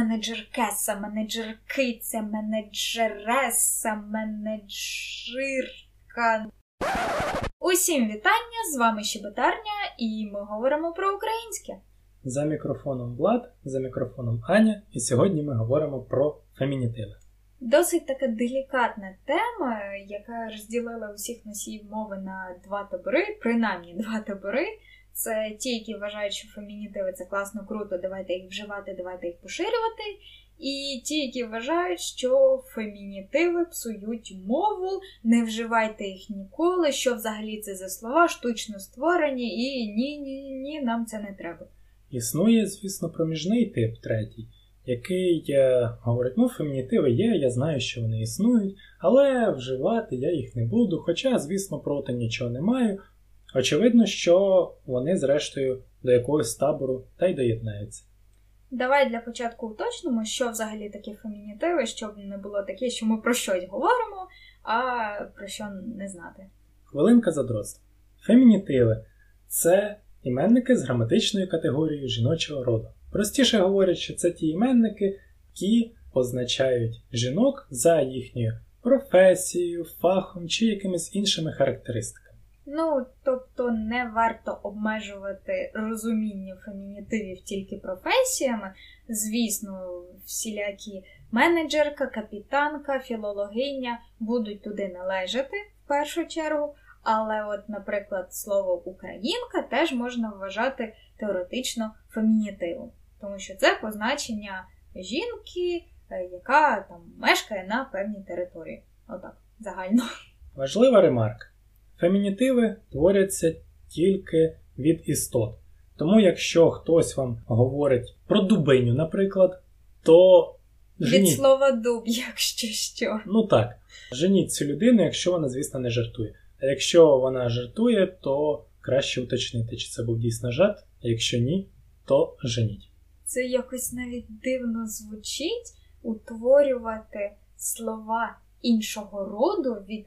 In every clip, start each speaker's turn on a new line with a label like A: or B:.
A: менеджеркеса, менеджеркиця, менеджереса, менеджирка. Усім вітання! З вами Щебетарня, і ми говоримо про українське.
B: За мікрофоном Влад, за мікрофоном Аня, і сьогодні ми говоримо про фемінітиви.
A: Досить така делікатна тема, яка розділила усіх носіїв мови на два табори, принаймні два табори. Це ті, які вважають, що фемінітиви це класно, круто, давайте їх вживати, давайте їх поширювати. І ті, які вважають, що фемінітиви псують мову, не вживайте їх ніколи, що взагалі це за слова, штучно створені, і ні, ні, ні, нам це не треба.
B: Існує, звісно, проміжний тип третій, який е, говорить, ну, фемінітиви є, я знаю, що вони існують, але вживати я їх не буду, хоча, звісно, проти нічого не маю. Очевидно, що вони, зрештою, до якогось табору та й доєднаються.
A: Давай для початку уточнимо, що взагалі такі фемінітиви, щоб не було таке, що ми про щось говоримо, а про що не знати.
B: Хвилинка задротства. Фемінітиви це іменники з граматичною категорією жіночого роду. Простіше говорять, що це ті іменники, які позначають жінок за їхньою професією, фахом чи якимись іншими характеристиками.
A: Ну, тобто не варто обмежувати розуміння фемінітивів тільки професіями. Звісно, всілякі менеджерка, капітанка, філологиня будуть туди належати в першу чергу. Але, от, наприклад, слово українка теж можна вважати теоретично фемінітивом, тому що це позначення жінки, е, яка там мешкає на певній території. Отак, загально.
B: Важлива ремарка. Фемінітиви творяться тільки від істот. Тому, якщо хтось вам говорить про дубиню, наприклад, то
A: женіть... від слова дуб, якщо що.
B: Ну так, женіть цю людину, якщо вона, звісно, не жартує. А якщо вона жартує, то краще уточнити, чи це був дійсно жарт, а якщо ні, то женіть.
A: Це якось навіть дивно звучить утворювати слова іншого роду від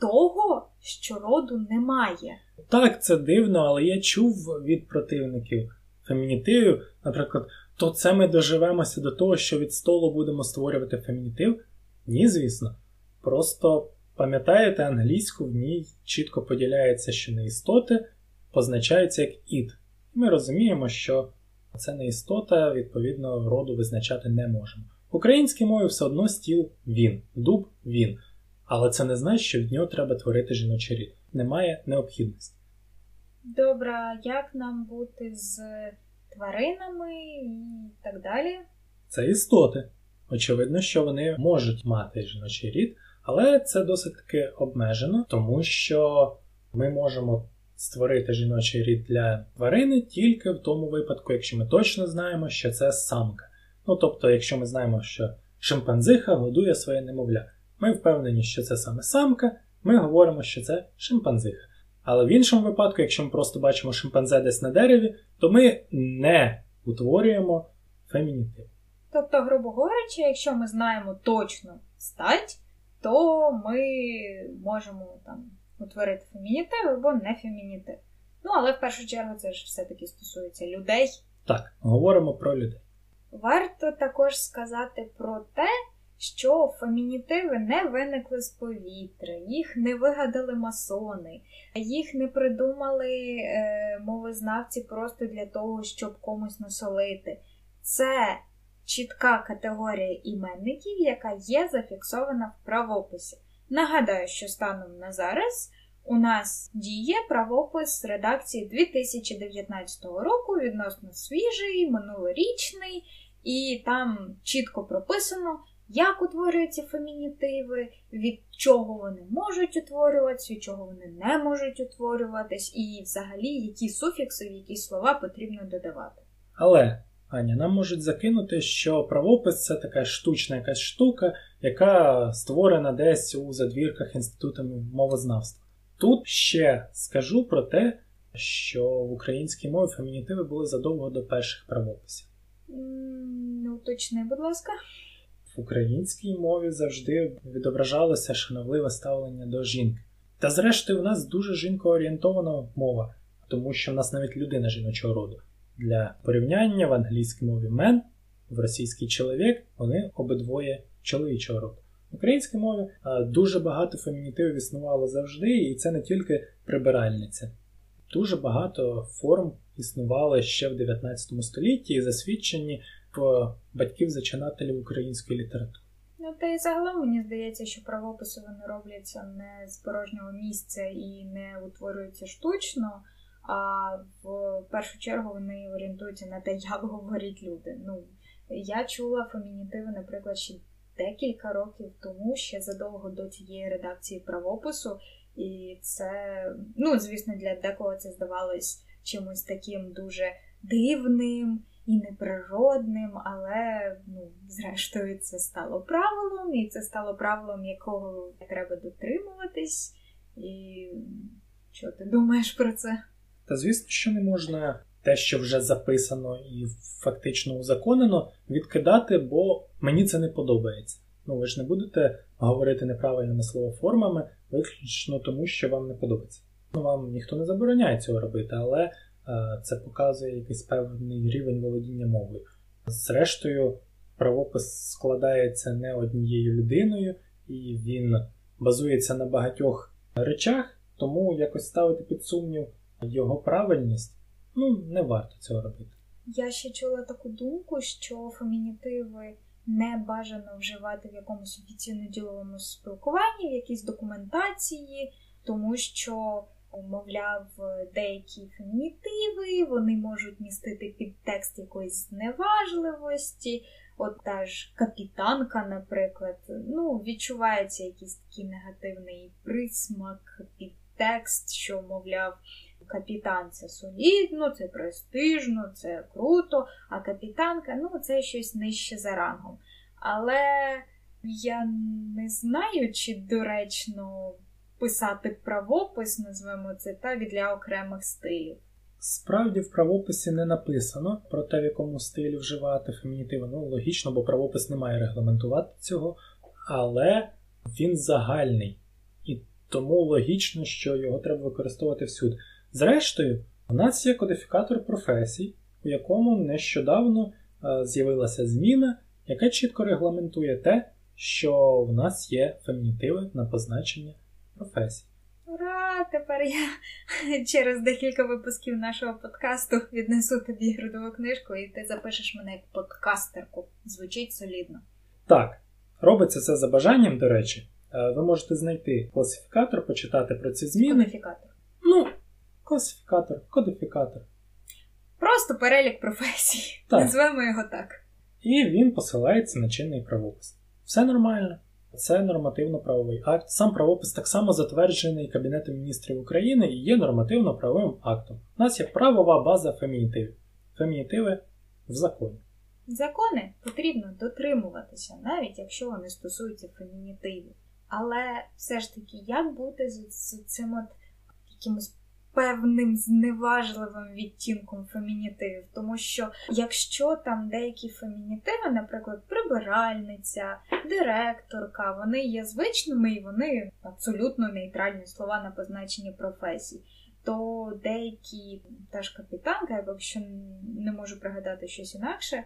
A: того, що роду немає.
B: Так, це дивно, але я чув від противників фемінітивів, наприклад, то це ми доживемося до того, що від столу будемо створювати фемінітив? Ні, звісно. Просто пам'ятаєте, англійську в ній чітко поділяється, що не істоти позначаються як ід. Ми розуміємо, що це не істота, відповідно, роду визначати не можемо. В українській мові все одно стіл він, дуб він. Але це не значить, що від нього треба творити жіночий рід. Немає необхідності.
A: Добре, як нам бути з тваринами і так далі?
B: Це істоти. Очевидно, що вони можуть мати жіночий рід, але це досить таки обмежено, тому що ми можемо створити жіночий рід для тварини тільки в тому випадку, якщо ми точно знаємо, що це самка. Ну тобто, якщо ми знаємо, що шимпанзиха годує своє немовля. Ми впевнені, що це саме самка, ми говоримо, що це шимпанзиха. Але в іншому випадку, якщо ми просто бачимо шимпанзе десь на дереві, то ми не утворюємо фемінітив.
A: Тобто, грубо говорячи, якщо ми знаємо точно стать, то ми можемо там утворити фемінітив або не фемінітив. Ну, але в першу чергу це ж все-таки стосується людей.
B: Так, говоримо про людей.
A: Варто також сказати про те, що фемінітиви не виникли з повітря, їх не вигадали масони, їх не придумали е, мовознавці просто для того, щоб комусь насолити. Це чітка категорія іменників, яка є зафіксована в правописі. Нагадаю, що станом на зараз. У нас діє правопис редакції 2019 року, відносно свіжий, минулорічний, і там чітко прописано, як утворюються фемінітиви, від чого вони можуть утворюватися, від чого вони не можуть утворюватись, і взагалі які суфікси, які слова потрібно додавати.
B: Але, Аня, нам можуть закинути, що правопис це така штучна якась штука, яка створена десь у задвірках інституту мовознавства. Тут ще скажу про те, що в українській мові фемінітиви були задовго до перших правописів.
A: Ну, уточни, будь ласка
B: в українській мові завжди відображалося шановливе ставлення до жінки. Та зрештою, в нас дуже жінкоорієнтована мова, тому що в нас навіть людина жіночого роду. Для порівняння в англійській мові мен, в російський чоловік, вони обидвоє чоловічого роду. В українській мові дуже багато фемінітивів існувало завжди, і це не тільки прибиральниця. Дуже багато форм існувало ще в 19 столітті і засвідчені в батьків-зачинателів української літератури.
A: Ну, та й загалом мені здається, що правописи вони робляться не з порожнього місця і не утворюються штучно, а в першу чергу вони орієнтуються на те, як говорять люди. Ну, Я чула фемінітиви, наприклад, ще декілька років тому, ще задовго до цієї редакції правопису. І це, ну, звісно, для декого це здавалось чимось таким дуже дивним і неприродним, але ну, зрештою це стало правилом, і це стало правилом, якого треба дотримуватись. І що ти думаєш про це?
B: Та звісно, що не можна те, що вже записано і фактично узаконено, відкидати, бо мені це не подобається. Ну, ви ж не будете говорити неправильними словоформами, виключно тому, що вам не подобається. Ну, вам ніхто не забороняє цього робити, але це показує якийсь певний рівень володіння мовою. Зрештою, правопис складається не однією людиною, і він базується на багатьох речах, тому якось ставити під сумнів його правильність ну, не варто цього робити.
A: Я ще чула таку думку, що фемінітиви не бажано вживати в якомусь офіційно-діловому спілкуванні, в якійсь документації, тому що, мовляв, деякі фемінітиви вони можуть містити підтекст якоїсь зневажливості. От та ж капітанка, наприклад, ну, відчувається якийсь такий негативний присмак, підтекст, що, мовляв, капітан це солідно, це престижно, це круто, а капітанка ну, це щось нижче за рангом. Але я не знаю, чи доречно писати правопис, назвемо це так, для окремих стилів.
B: Справді в правописі не написано про те, в якому стилі вживати фемінітиви. Ну, логічно, бо правопис не має регламентувати цього, але він загальний. І тому логічно, що його треба використовувати всюди. Зрештою, у нас є кодифікатор професій, у якому нещодавно е, з'явилася зміна, яка чітко регламентує те, що в нас є фемінітиви на позначення професій.
A: Ура! Тепер я через декілька випусків нашого подкасту віднесу тобі грудову книжку, і ти запишеш мене як подкастерку. Звучить солідно.
B: Так, робиться це за бажанням, до речі. Е, ви можете знайти класифікатор, почитати про ці зміни.
A: Кодифікатор.
B: Ну, класифікатор, кодифікатор.
A: Просто перелік професій. Так. Назвемо його так.
B: І він посилається на чинний правопис. Все нормально. Це нормативно-правовий акт. Сам правопис так само затверджений Кабінетом міністрів України і є нормативно-правовим актом. У нас є правова база фемінітивів. Фемінітиви в законі.
A: Закони потрібно дотримуватися, навіть якщо вони стосуються фемінітивів. Але все ж таки, як бути з, цим от якимось певним зневажливим відтінком фемінітивів, тому що якщо там деякі фемінітиви, наприклад, прибиральниця, директорка, вони є звичними і вони абсолютно нейтральні слова на позначенні професій. То деякі та ж капітанка, якщо не можу пригадати щось інакше,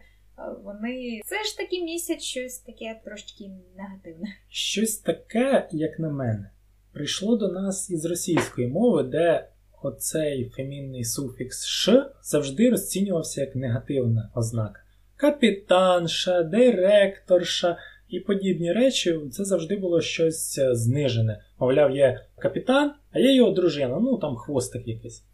A: вони все ж таки місяць щось таке трошки негативне.
B: Щось таке, як на мене, прийшло до нас із російської мови, де оцей фемінний суфікс ш завжди розцінювався як негативна ознака. Капітанша, директорша і подібні речі це завжди було щось е, знижене. Мовляв, є капітан, а є його дружина, ну там хвостик якийсь.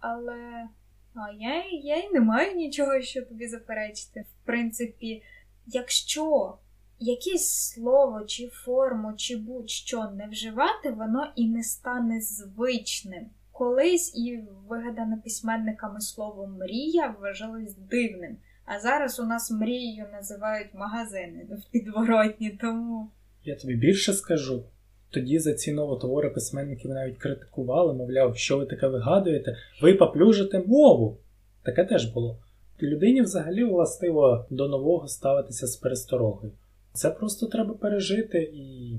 A: Але а я я й не маю нічого, що тобі заперечити. В принципі, якщо якесь слово, чи форму, чи будь-що не вживати, воно і не стане звичним. Колись і вигадане письменниками слово мрія вважалось дивним. А зараз у нас мрією називають магазини в підворотні, тому.
B: Я тобі більше скажу. Тоді за ці новотвори письменників навіть критикували, мовляв, що ви таке вигадуєте, ви поплюжите мову. Таке теж було. Людині взагалі властиво до нового ставитися з пересторогою. Це просто треба пережити і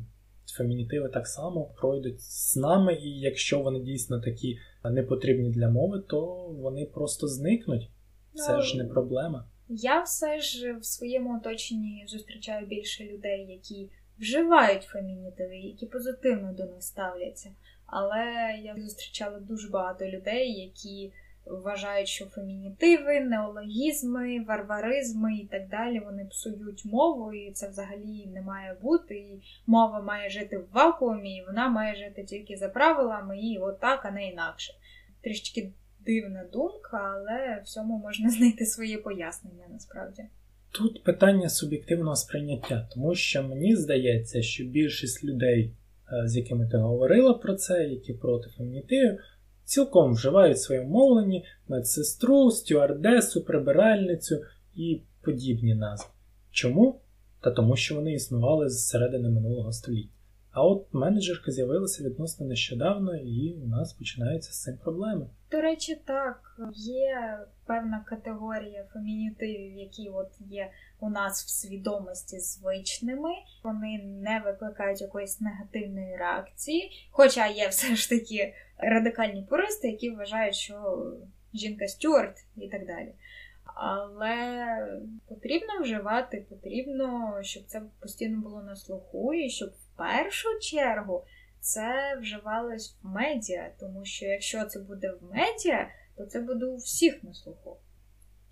B: фемінітиви так само пройдуть з нами, і якщо вони дійсно такі непотрібні для мови, то вони просто зникнуть. Це ну, ж не проблема.
A: Я все ж в своєму оточенні зустрічаю більше людей, які вживають фемінітиви, які позитивно до них ставляться. Але я зустрічала дуже багато людей, які вважають, що фемінітиви, неологізми, варваризми і так далі вони псують мову, і це взагалі не має бути. І мова має жити в вакуумі, і вона має жити тільки за правилами, і отак, а не інакше. Трішки дивна думка, але всьому можна знайти своє пояснення насправді.
B: Тут питання суб'єктивного сприйняття, тому що мені здається, що більшість людей, е, з якими ти говорила про це, які проти фемінітивів, цілком вживають в своєму мовленні медсестру, стюардесу, прибиральницю і подібні назви. Чому? Та тому, що вони існували з середини минулого століття. А от менеджерка з'явилася відносно нещодавно, і у нас починаються з цим проблеми.
A: До речі, так, є певна категорія фемінітивів, які от є у нас в свідомості звичними. Вони не викликають якоїсь негативної реакції. Хоча є все ж таки радикальні пуристи, які вважають, що жінка стюарт і так далі. Але потрібно вживати, потрібно, щоб це постійно було на слуху, і щоб в першу чергу це вживалось в медіа, тому що якщо це буде в медіа, то це буде у всіх на слуху.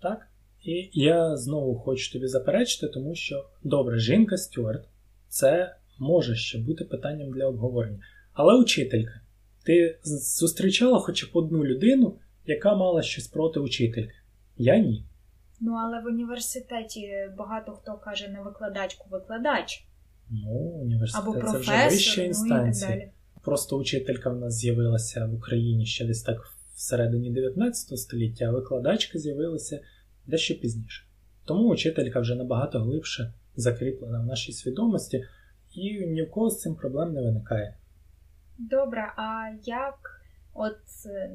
B: Так. І я знову хочу тобі заперечити, тому що добре, жінка Стюарт, це може ще бути питанням для обговорення. Але учителька, ти зустрічала хоча б одну людину, яка мала щось проти учительки? Я ні.
A: Ну, але в університеті багато хто каже не викладачку, викладач.
B: Ну, університет
A: Або професор,
B: це вже вища
A: ну,
B: інстанція.
A: і так далі.
B: Просто учителька в нас з'явилася в Україні ще десь так всередині 19 століття, а викладачка з'явилася дещо пізніше. Тому учителька вже набагато глибше закріплена в нашій свідомості, і ні в кого з цим проблем не виникає.
A: Добре, а як, от,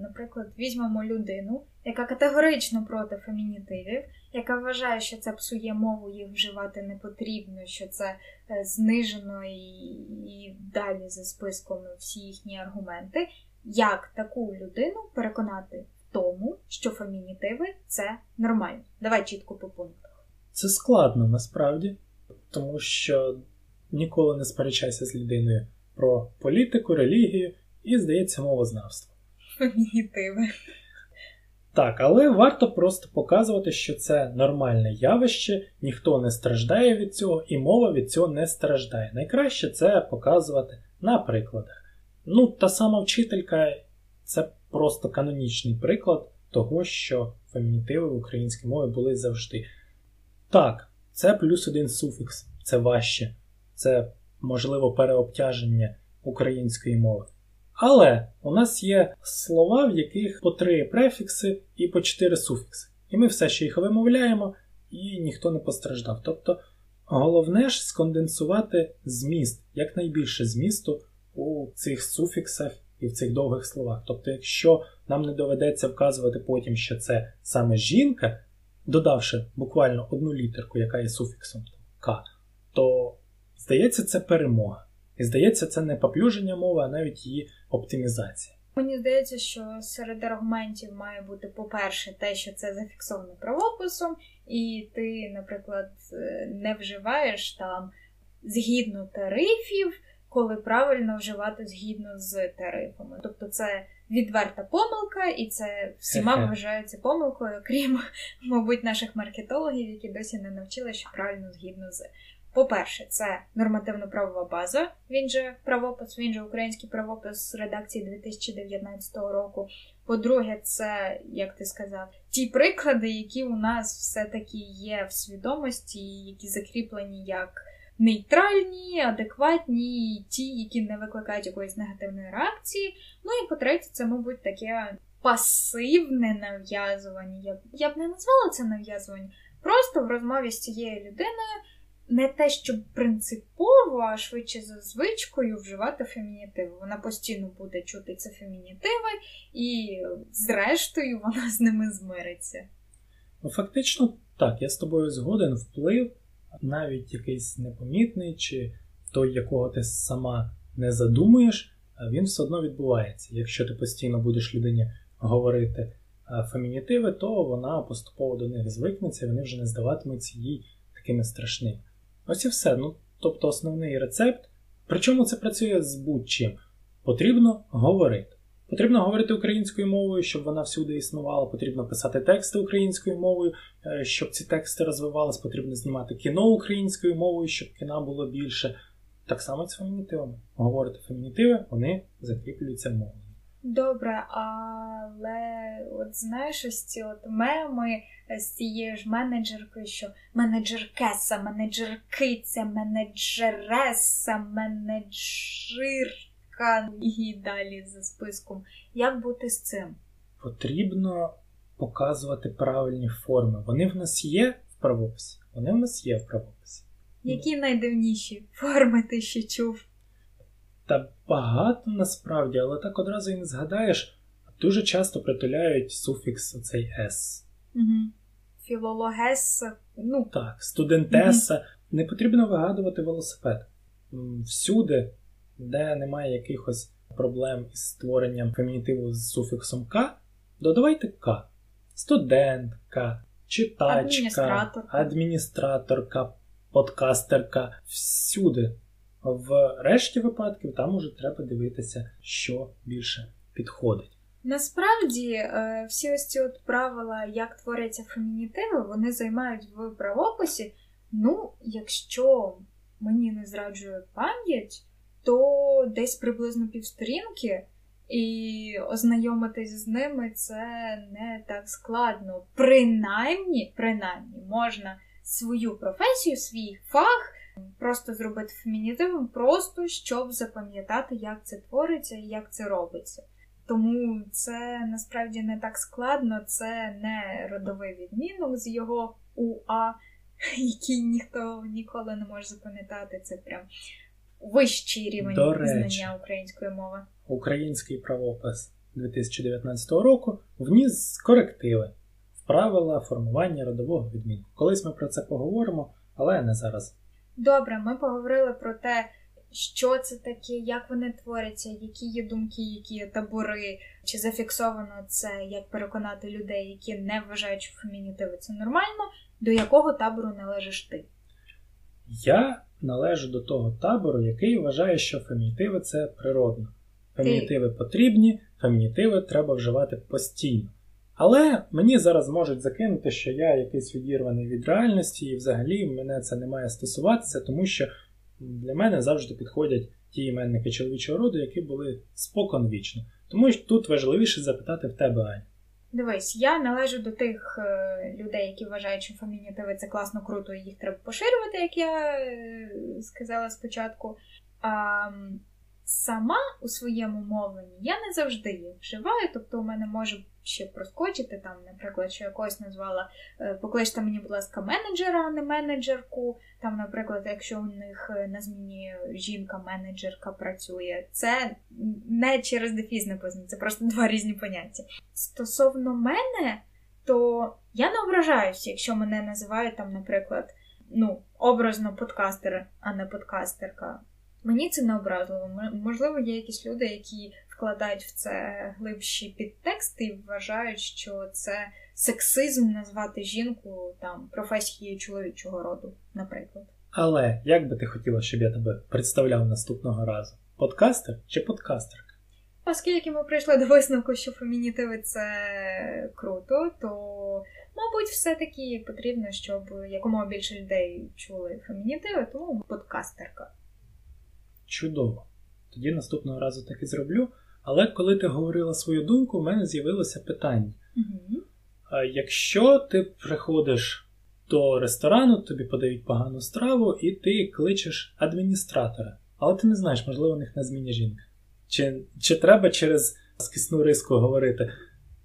A: наприклад, візьмемо людину, яка категорично проти фемінітивів, яка вважає, що це псує мову, їх вживати не потрібно, що це е, знижено і, і далі за списком всі їхні аргументи. Як таку людину переконати в тому, що фемінітиви це нормально? Давай чітко по пунктах.
B: Це складно насправді, тому що ніколи не сперечайся з людиною про політику, релігію і, здається, мовознавство.
A: Фемінітиви.
B: Так, але варто просто показувати, що це нормальне явище, ніхто не страждає від цього, і мова від цього не страждає. Найкраще це показувати на прикладах. Ну, та сама вчителька це просто канонічний приклад того, що фемінітиви в українській мові були завжди. Так, це плюс один суфікс, це важче, це можливо переобтяження української мови. Але у нас є слова, в яких по три префікси і по чотири суфікси. І ми все ще їх вимовляємо, і ніхто не постраждав. Тобто, головне ж сконденсувати зміст, якнайбільше змісту у цих суфіксах і в цих довгих словах. Тобто, якщо нам не доведеться вказувати потім, що це саме жінка, додавши буквально одну літерку, яка є суфіксом К, то здається, це перемога. І здається, це не поплюження мови, а навіть її оптимізація.
A: Мені здається, що серед аргументів має бути, по-перше, те, що це зафіксовано правописом, і ти, наприклад, не вживаєш там згідно тарифів, коли правильно вживати згідно з тарифами. Тобто це відверта помилка, і це всіма вважається помилкою, крім, мабуть, наших маркетологів, які досі не навчили, що правильно згідно з. По-перше, це нормативно-правова база, він же правопис, він же український правопис редакції 2019 року. По-друге, це, як ти сказав, ті приклади, які у нас все-таки є в свідомості, які закріплені як нейтральні, адекватні, ті, які не викликають якоїсь негативної реакції. Ну і по-третє, це, мабуть, таке пасивне нав'язування. Я б, я б не назвала це нав'язування. Просто в розмові з цією людиною не те, що принципово, а швидше за звичкою вживати фемінітиви. Вона постійно буде чути це фемінітиви, і, зрештою, вона з ними змириться.
B: Ну, фактично, так, я з тобою згоден, вплив, навіть якийсь непомітний, чи той, якого ти сама не задумуєш, він все одно відбувається. Якщо ти постійно будеш людині говорити фемінітиви, то вона поступово до них звикнеться, вони вже не здаватимуться їй такими страшними. Ось і все. Ну, Тобто основний рецепт. Причому це працює з будь-чим. Потрібно говорити. Потрібно говорити українською мовою, щоб вона всюди існувала. Потрібно писати тексти українською мовою, е, щоб ці тексти розвивались. Потрібно знімати кіно українською мовою, щоб кіна було більше. Так само з фемінітивами. Говорити фемінітиви, вони закріплюються мовою.
A: Добре, але от знаєш, ось ці от меми з цією ж менеджеркою, що менеджеркеса, менеджеркиця, менеджереса, менеджирка і далі за списком. Як бути з цим?
B: Потрібно показувати правильні форми. Вони в нас є в правописі. Вони в нас є в правописі.
A: Які найдивніші форми ти ще чув?
B: Та багато насправді, але так одразу і не згадаєш. Дуже часто притуляють суфікс цей «с».
A: Угу. Філологеса, ну.
B: Так, студентеса. Угу. Не потрібно вигадувати велосипед. Всюди, де немає якихось проблем із створенням фемінітиву з суфіксом К, додавайте К. Студентка, читачка, адміністраторка, адміністраторка подкастерка. Всюди в решті випадків там уже треба дивитися, що більше підходить.
A: Насправді, е, всі ось ці от правила, як творяться фемінітиви, вони займають в правописі. Ну, якщо мені не зраджує пам'ять, то десь приблизно півсторінки, і ознайомитись з ними це не так складно. Принаймні, принаймні, можна свою професію, свій фах Просто зробити фемінітивом, просто щоб запам'ятати, як це твориться і як це робиться. Тому це насправді не так складно, це не родовий відмінок з його УА, який ніхто ніколи не може запам'ятати. Це прям вищий рівень До речі, знання української мови.
B: Український правопис 2019 року вніс корективи в правила формування родового відмінку. Колись ми про це поговоримо, але не зараз.
A: Добре, ми поговорили про те, що це таке, як вони творяться, які є думки, які є табори, чи зафіксовано це, як переконати людей, які не вважають, що фемінітиви це нормально, до якого табору належиш ти?
B: Я належу до того табору, який вважає, що фемінітиви це природно. Фемінітиви ти... потрібні, фемінітиви треба вживати постійно. Але мені зараз можуть закинути, що я якийсь відірваний від реальності, і взагалі мене це не має стосуватися, тому що для мене завжди підходять ті іменники чоловічого роду, які були спокон вічно. Тому тут важливіше запитати в тебе, Аня.
A: Дивись, я належу до тих е, людей, які вважають, що фемінітиви це класно круто, і їх треба поширювати, як я е, сказала спочатку. А, Сама у своєму мовленні я не завжди їх вживаю, тобто у мене може ще проскочити, там, наприклад, що якось назвала е, покличте мені, будь ласка, менеджера, а не менеджерку. Там, наприклад, якщо у них е, на зміні жінка-менеджерка працює, це не через дефіз написано, це просто два різні поняття. Стосовно мене, то я не ображаюся, якщо мене називають там, наприклад, ну, образно подкастер, а не подкастерка. Мені це не образливо. Можливо, є якісь люди, які вкладають в це глибші підтексти і вважають, що це сексизм назвати жінку там професією чоловічого роду, наприклад.
B: Але як би ти хотіла, щоб я тебе представляв наступного разу? Подкастер чи подкастерка?
A: Оскільки ми прийшли до висновку, що фемінітиви це круто, то, мабуть, все-таки потрібно, щоб якомога більше людей чули фемінітиви, тому подкастерка.
B: Чудово. Тоді наступного разу так і зроблю. Але коли ти говорила свою думку, в мене з'явилося питання.
A: Угу.
B: Якщо ти приходиш до ресторану, тобі подають погану страву, і ти кличеш адміністратора, але ти не знаєш, можливо, у них на зміні жінка. Чи чи треба через скисну риску говорити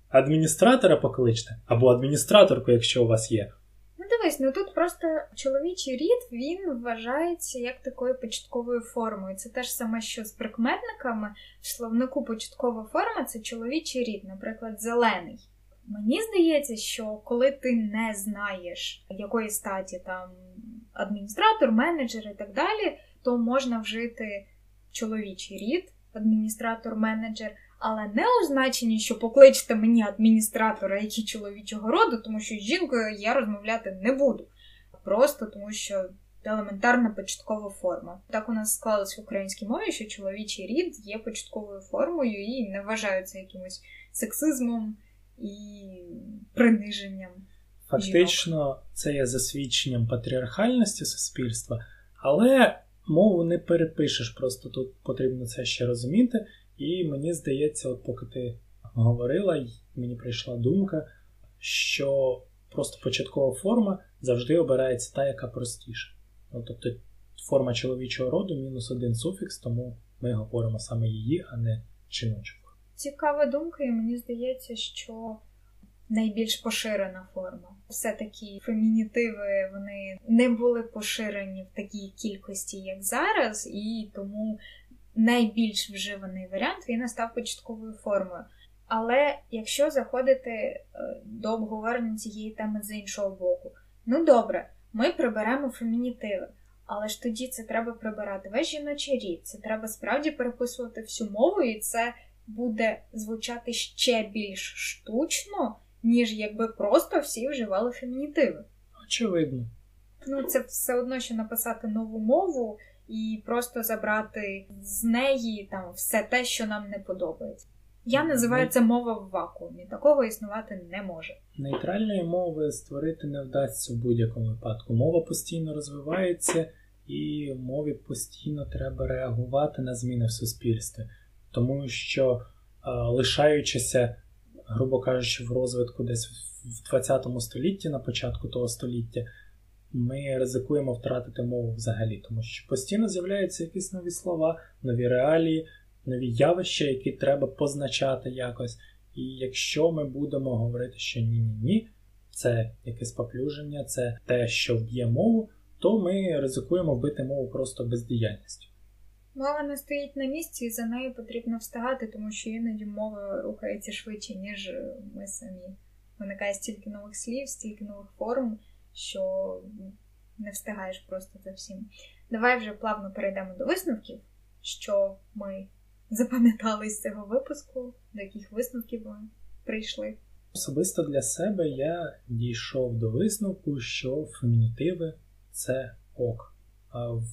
B: адміністратора покличте, або адміністраторку, якщо у вас є.
A: Дивись, ну тут просто чоловічий рід він вважається як такою початковою формою. Це те ж саме, що з прикметниками в словнику початкова форма це чоловічий рід, наприклад, зелений. Мені здається, що коли ти не знаєш, якої статі там адміністратор, менеджер і так далі, то можна вжити чоловічий рід, адміністратор, менеджер. Але не у значенні, що покличте мені адміністратора, який чоловічого роду, тому що з жінкою я розмовляти не буду. Просто тому що елементарна початкова форма. Так у нас склалось в українській мові, що чоловічий рід є початковою формою і не вважаються якимось сексизмом і приниженням.
B: Фактично, жінок. це є засвідченням патріархальності суспільства, але мову не перепишеш, просто тут потрібно це ще розуміти. І мені здається, от поки ти говорила, мені прийшла думка, що просто початкова форма завжди обирається та, яка простіша. Ну, Тобто форма чоловічого роду мінус один суфікс, тому ми говоримо саме її, а не жіночу.
A: Цікава думка, і мені здається, що найбільш поширена форма. Все-таки фемінітиви вони не були поширені в такій кількості, як зараз, і тому найбільш вживаний варіант він став початковою формою. Але якщо заходити е, до обговорення цієї теми з іншого боку, ну добре, ми приберемо фемінітиви, але ж тоді це треба прибирати весь жіночий рід, це треба справді переписувати всю мову, і це буде звучати ще більш штучно, ніж якби просто всі вживали фемінітиви.
B: Очевидно.
A: Ну, це все одно, що написати нову мову і просто забрати з неї там все те, що нам не подобається. Я називаю це мова в вакуумі. Такого існувати не може.
B: Нейтральної мови створити не вдасться в будь-якому випадку. Мова постійно розвивається, і мові постійно треба реагувати на зміни в суспільстві, тому що, лишаючися, грубо кажучи, в розвитку десь в 20 столітті, на початку того століття, ми ризикуємо втратити мову взагалі, тому що постійно з'являються якісь нові слова, нові реалії нові явища, які треба позначати якось. І якщо ми будемо говорити, що ні-ні-ні, це якесь поплюження, це те, що вб'є мову, то ми ризикуємо вбити мову просто бездіяльністю.
A: Мова не стоїть на місці, і за нею потрібно встигати, тому що іноді мова рухається швидше, ніж ми самі. Виникає стільки нових слів, стільки нових форм, що не встигаєш просто за всім. Давай вже плавно перейдемо до висновків, що ми запам'ятали з цього випуску, до яких висновків ви прийшли?
B: Особисто для себе я дійшов до висновку, що фемінітиви це ок. А в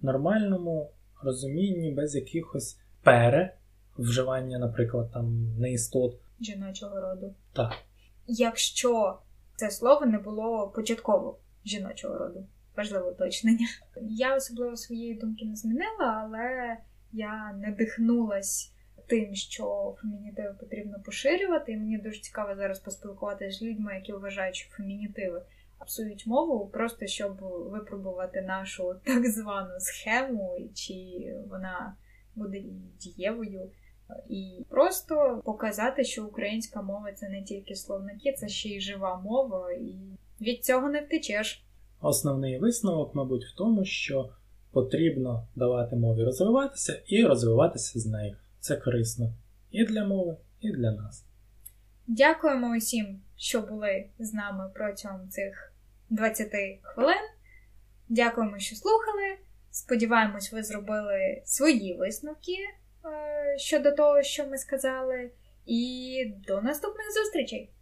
B: нормальному розумінні без якихось пере вживання, наприклад, там неістот
A: жіночого роду.
B: Так.
A: Якщо це слово не було початково жіночого роду, важливе уточнення. Я особливо своєї думки не змінила, але я надихнулась тим, що фемінітиви потрібно поширювати, і мені дуже цікаво зараз поспілкуватися з людьми, які вважають, що фемінітиви псують мову, просто щоб випробувати нашу так звану схему, чи вона буде дієвою. І просто показати, що українська мова це не тільки словники, це ще й жива мова, і від цього не втечеш.
B: Основний висновок, мабуть, в тому, що потрібно давати мові розвиватися і розвиватися з нею. Це корисно і для мови, і для нас.
A: Дякуємо усім, що були з нами протягом цих 20 хвилин. Дякуємо, що слухали. Сподіваємось, ви зробили свої висновки щодо того, що ми сказали. І до наступних зустрічей!